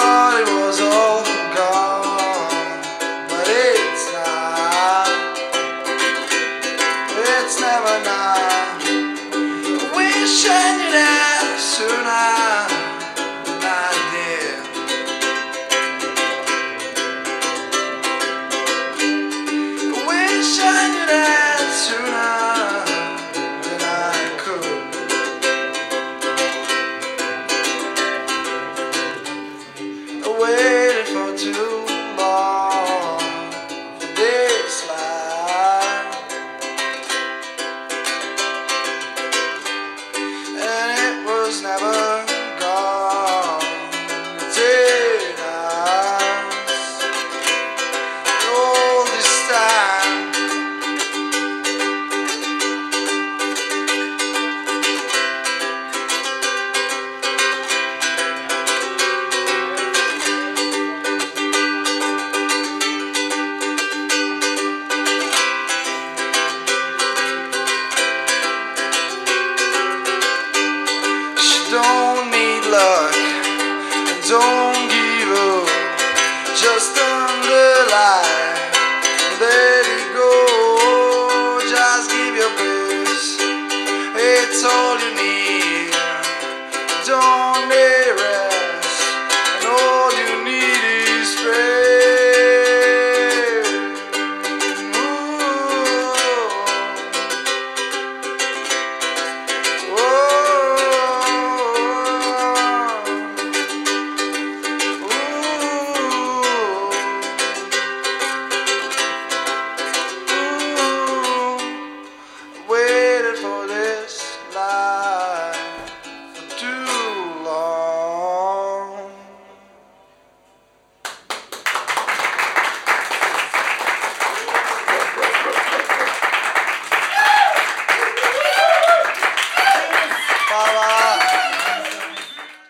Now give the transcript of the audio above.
Hollywood. Don't give up, just underline, let it go. Just give your best, it's all you need.